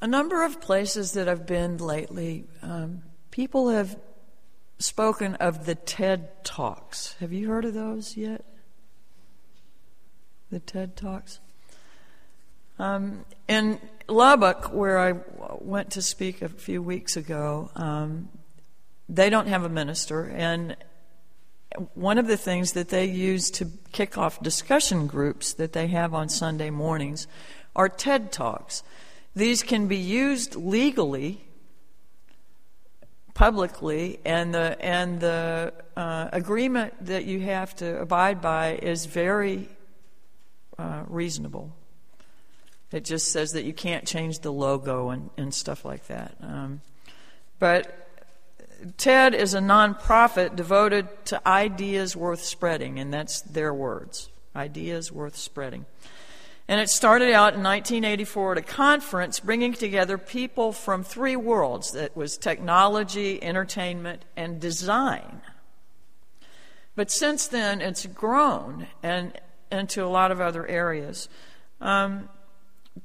a number of places that I've been lately, um, people have spoken of the TED Talks. Have you heard of those yet? The TED Talks? Um, in Lubbock, where I went to speak a few weeks ago, um, they don't have a minister, and one of the things that they use to kick off discussion groups that they have on Sunday mornings are TED Talks. These can be used legally, publicly, and the and the uh, agreement that you have to abide by is very uh, reasonable. It just says that you can't change the logo and, and stuff like that. Um, but TED is a nonprofit devoted to ideas worth spreading, and that's their words ideas worth spreading. And it started out in 1984 at a conference bringing together people from three worlds that was technology, entertainment, and design. But since then, it's grown and into a lot of other areas. Um,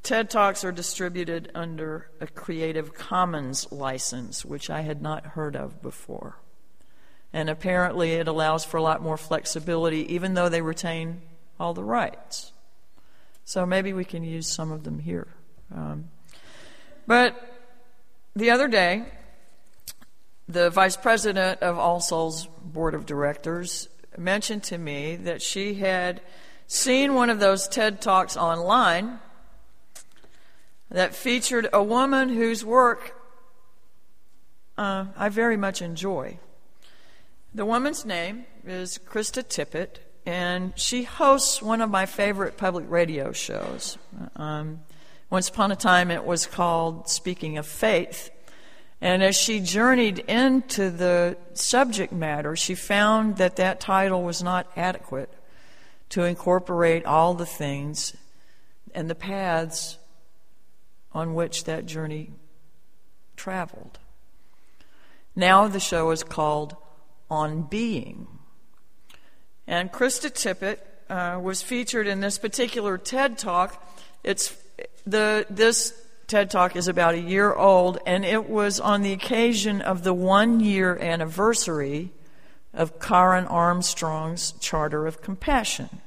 TED Talks are distributed under a Creative Commons license, which I had not heard of before. And apparently, it allows for a lot more flexibility, even though they retain all the rights. So maybe we can use some of them here. Um, but the other day, the vice president of All Souls Board of Directors mentioned to me that she had seen one of those TED Talks online that featured a woman whose work uh, I very much enjoy. The woman's name is Krista Tippett, and she hosts one of my favorite public radio shows. Um, once upon a time, it was called Speaking of Faith. And as she journeyed into the subject matter, she found that that title was not adequate to incorporate all the things and the paths on which that journey traveled. Now the show is called On Being. And Krista Tippett uh, was featured in this particular TED Talk. It's the this TED Talk is about a year old, and it was on the occasion of the one year anniversary of Karen Armstrong's Charter of Compassion.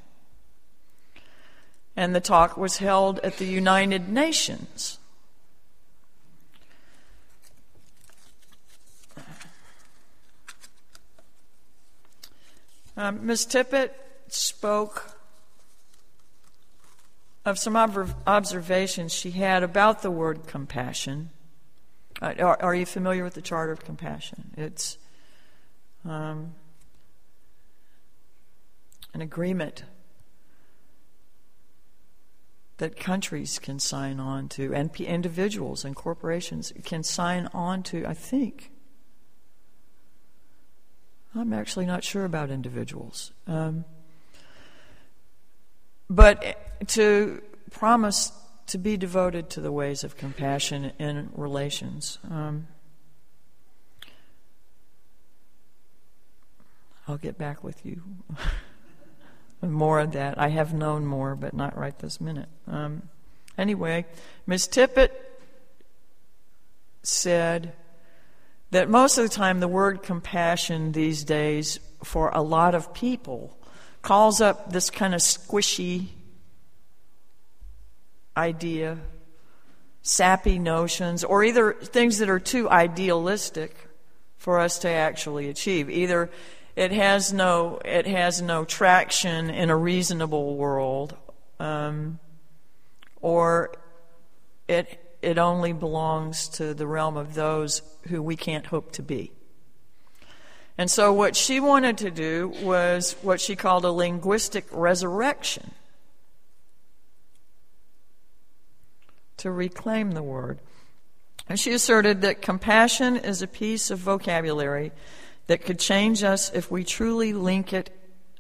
And the talk was held at the United Nations. Um, Ms. Tippett spoke of some observations she had about the word compassion. Uh, are, are, you familiar with the Charter of Compassion? It's um, an agreement that countries can sign on to, and individuals and corporations can sign on to, I think. I'm actually not sure about individuals. Um, but to promise to be devoted to the ways of compassion in relations. Um, I'll get back with you. more of that. I have known more, but not right this minute. Um, anyway, Ms. Tippett said that most of the time the word compassion these days for a lot of people calls up this kind of squishy idea, sappy notions, or either things that are too idealistic for us to actually achieve. Either it has no it has no traction in a reasonable world, um, or it only belongs to the realm of those who we can't hope to be. And so, what she wanted to do was what she called a linguistic resurrection to reclaim the word. And she asserted that compassion is a piece of vocabulary that could change us if we truly link it,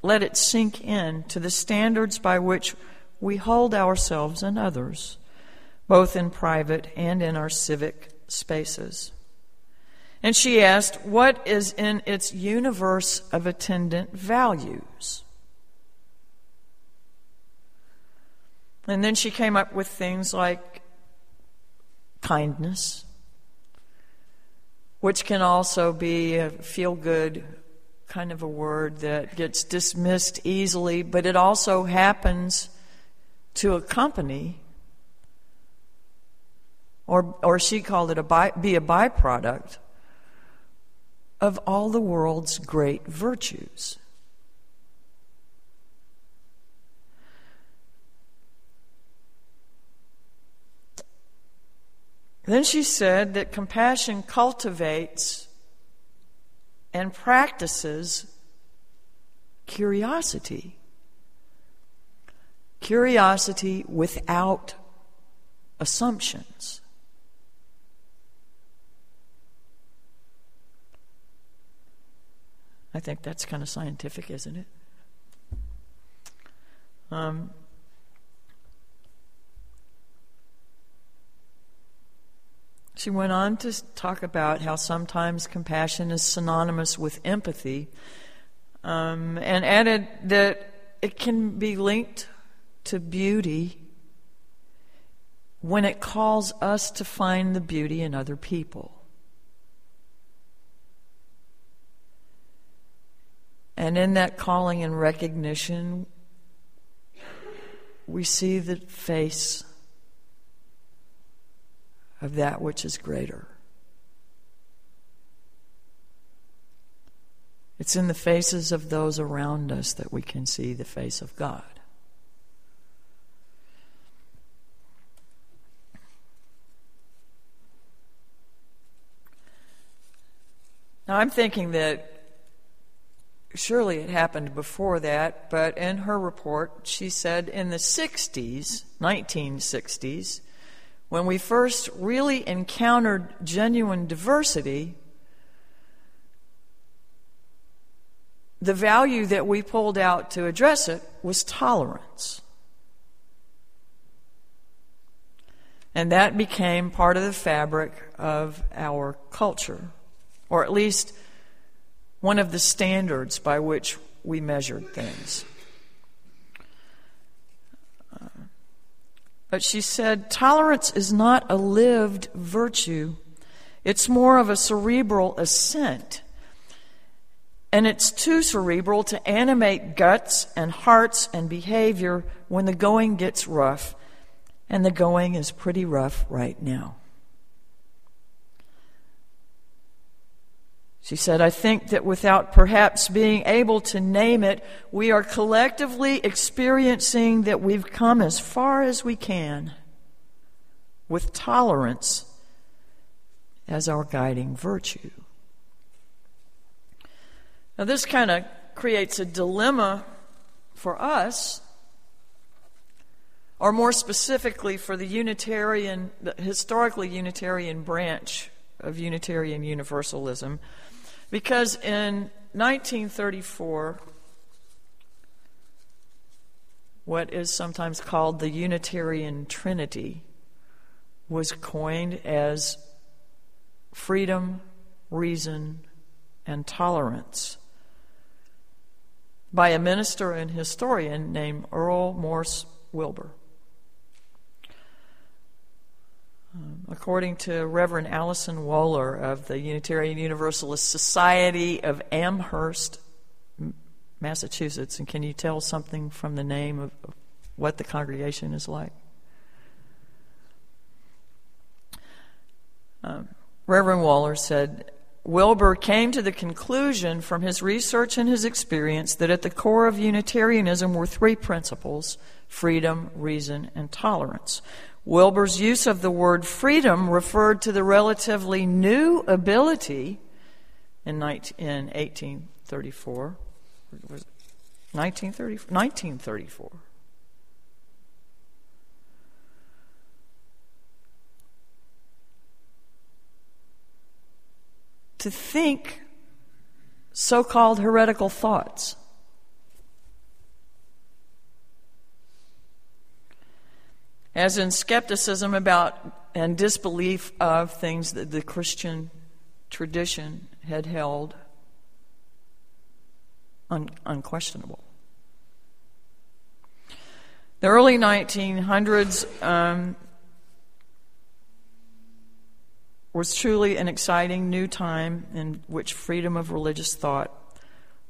let it sink in to the standards by which we hold ourselves and others both in private and in our civic spaces. And she asked, What is in its universe of attendant values? And then she came up with things like kindness, which can also be a feel good kind of a word that gets dismissed easily, but it also happens to accompany, or, or she called it a by, be a byproduct of all the world's great virtues. Then she said that compassion cultivates and practices curiosity. Curiosity without assumptions. I think that's kind of scientific, isn't it? Um, She went on to talk about how sometimes compassion is synonymous with empathy um, and added that it can be linked to beauty when it calls us to find the beauty in other people. And in that calling and recognition, we see the face of that which is greater. It's in the faces of those around us that we can see the face of God. Now, I'm thinking that surely it happened before that, but in her report, she said in the 60s, 1960s, when we first really encountered genuine diversity, the value that we pulled out to address it was tolerance. And that became part of the fabric of our culture, or at least one of the standards by which we measured things. Uh, but she said, tolerance is not a lived virtue, it's more of a cerebral assent. And it's too cerebral to animate guts and hearts and behavior when the going gets rough. And the going is pretty rough right now. She said, I think that without perhaps being able to name it, we are collectively experiencing that we've come as far as we can with tolerance as our guiding virtue. Now, this kind of creates a dilemma for us, or more specifically for the Unitarian, the historically Unitarian branch of Unitarian Universalism because in 1934, what is sometimes called the Unitarian Trinity was coined as freedom, reason, and tolerance by a minister and historian named Earl Morse Wilbur. Um, according to Reverend Allison Waller of the Unitarian Universalist Society of Amherst, Massachusetts, and can you tell something from the name of, what the congregation is like? Um, Reverend Waller said, Wilbur came to the conclusion from his research and his experience that at the core of Unitarianism were three principles freedom, reason, and tolerance. Wilbur's use of the word freedom referred to the relatively new ability in, 19, in 1834. 1930, 1934. To think so called heretical thoughts. As in skepticism about and disbelief of things that the Christian tradition had held un- unquestionable. The early 1900s, um, was truly an exciting new time in which freedom of religious thought,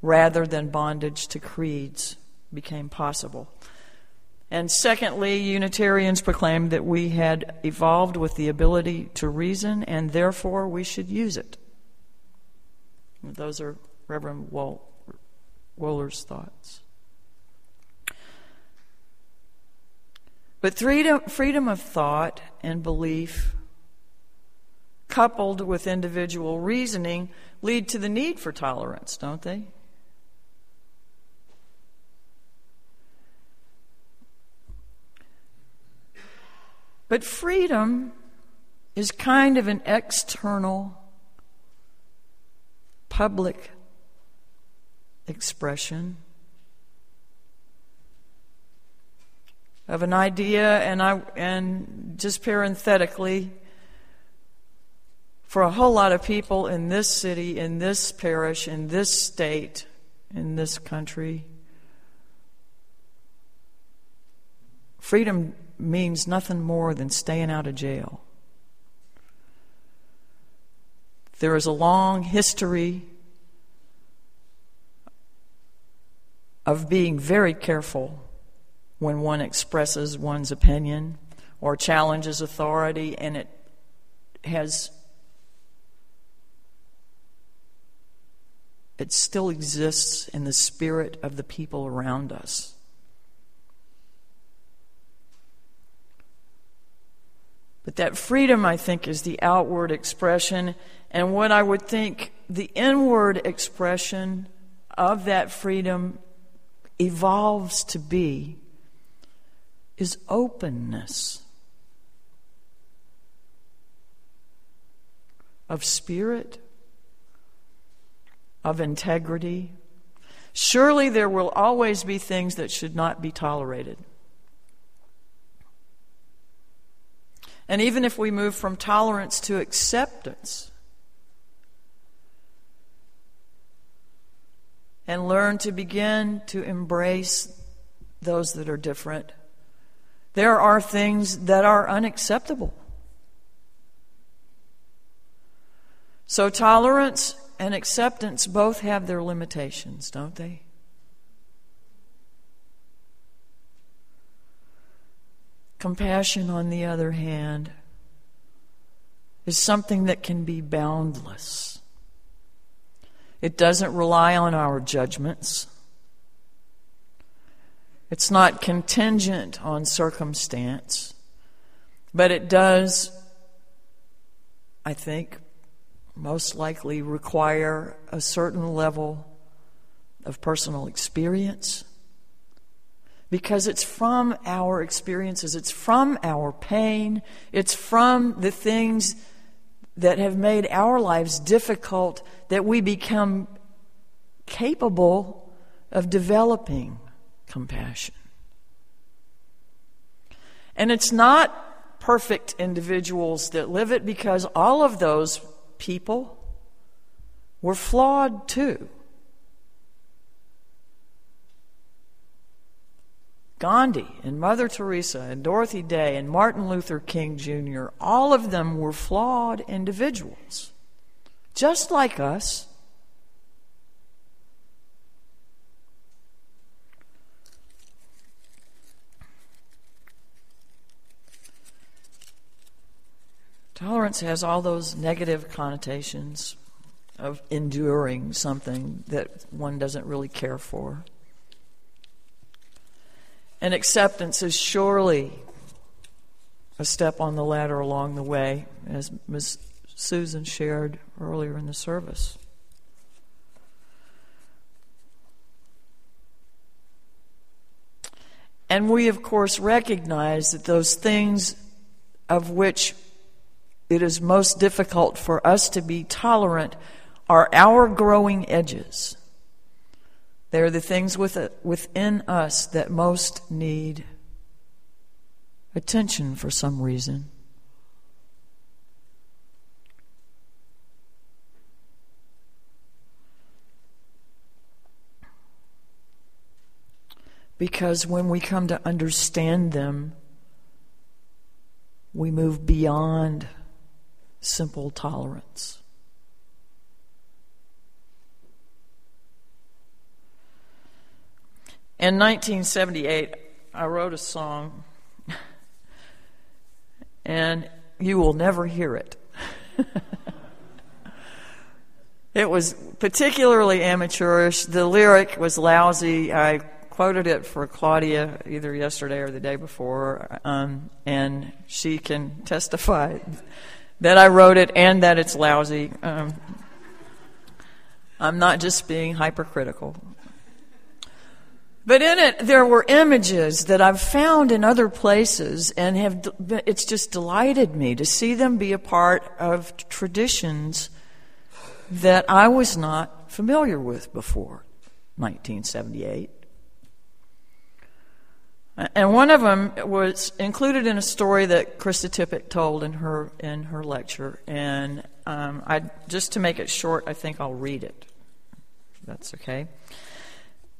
rather than bondage to creeds, became possible. And secondly, Unitarians proclaimed that we had evolved with the ability to reason and therefore we should use it. Those are Reverend Woller's thoughts. But freedom, freedom of thought and belief, coupled with individual reasoning, lead to the need for tolerance, don't they? But freedom is kind of an external, public expression of an idea, and I and just parenthetically, for a whole lot of people in this city, in this parish, in this state, in this country, freedom means nothing more than staying out of jail. There is a long history of being very careful when one expresses one's opinion or challenges authority, and it has it still exists in the spirit of the people around us. But that freedom, I think, is the outward expression. And what I would think the inward expression of that freedom evolves to be is openness of spirit, of integrity. Surely there will always be things that should not be tolerated. And even if we move from tolerance to acceptance and learn to begin to embrace those that are different, there are things that are unacceptable. So, tolerance and acceptance both have their limitations, don't they? Compassion, on the other hand, is something that can be boundless. It doesn't rely on our judgments. It's not contingent on circumstance, but it does, I think, most likely require a certain level of personal experience because it's from our experiences, it's from our pain, it's from the things that have made our lives difficult that we become capable of developing compassion. And it's not perfect individuals that live it because all of those people were flawed too. Gandhi and Mother Teresa and Dorothy Day and Martin Luther King Jr., all of them were flawed individuals, just like us. Tolerance has all those negative connotations of enduring something that one doesn't really care for. And acceptance is surely a step on the ladder along the way, as Ms. Susan shared earlier in the service. And we, of course, recognize that those things of which it is most difficult for us to be tolerant are our growing edges. They are the things within us that most need attention for some reason. Because when we come to understand them, we move beyond simple tolerance. In 1978, I wrote a song, and you will never hear it. it was particularly amateurish. The lyric was lousy. I quoted it for Claudia either yesterday or the day before, um, and she can testify that I wrote it and that it's lousy. Um, I'm not just being hypercritical. But in it, there were images that I've found in other places, and have it's just delighted me to see them be a part of traditions that I was not familiar with before 1978. And one of them was included in a story that Krista Tippett told in her in her lecture, and um, I just to make it short, I think I'll read it. That's okay.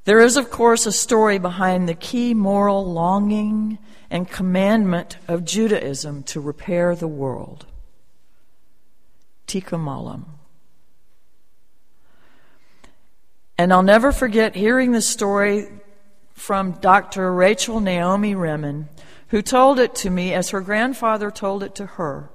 There is, of course, a story behind the key moral longing and commandment of Judaism to repair the world. Tikkun Olam. And I'll never forget hearing the story from Dr. Rachel Naomi Remen, who told it to me as her grandfather told it to her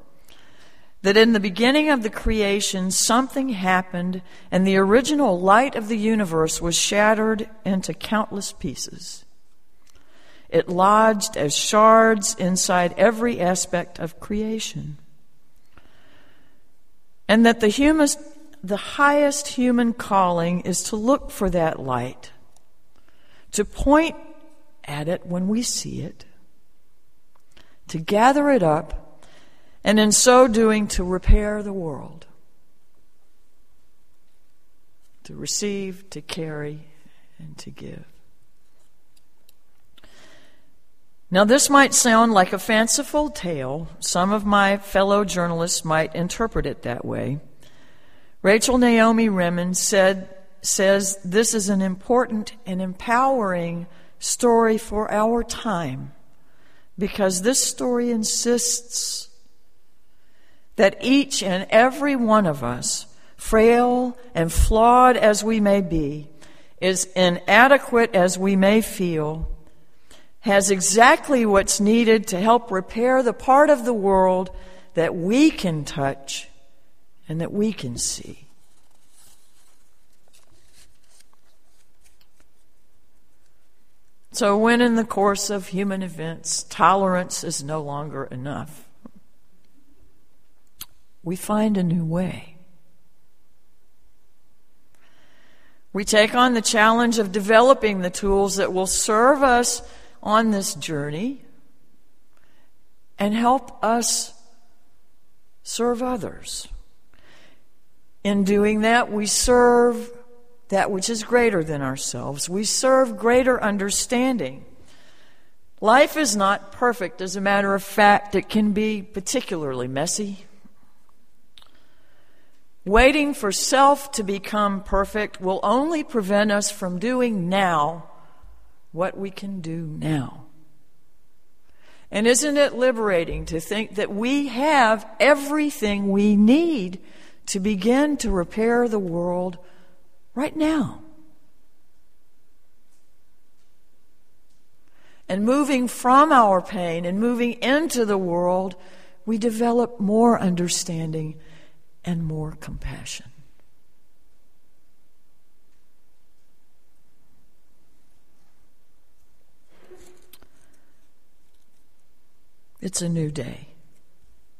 that in the beginning of the creation, something happened and the original light of the universe was shattered into countless pieces. It lodged as shards inside every aspect of creation. And that the, human, the highest human calling is to look for that light, to point at it when we see it, to gather it up and in so doing to repair the world, to receive, to carry, and to give. Now, this might sound like a fanciful tale. Some of my fellow journalists might interpret it that way. Rachel Naomi Remen said, says this is an important and empowering story for our time because this story insists that each and every one of us, frail and flawed as we may be, is inadequate as we may feel, has exactly what's needed to help repair the part of the world that we can touch and that we can see. So, when in the course of human events tolerance is no longer enough, we find a new way. We take on the challenge of developing the tools that will serve us on this journey and help us serve others. In doing that, we serve that which is greater than ourselves. We serve greater understanding. Life is not perfect. As a matter of fact, it can be particularly messy. Waiting for self to become perfect will only prevent us from doing now what we can do now. And isn't it liberating to think that we have everything we need to begin to repair the world right now? And moving from our pain and moving into the world, we develop more understanding and more compassion. It's a new day.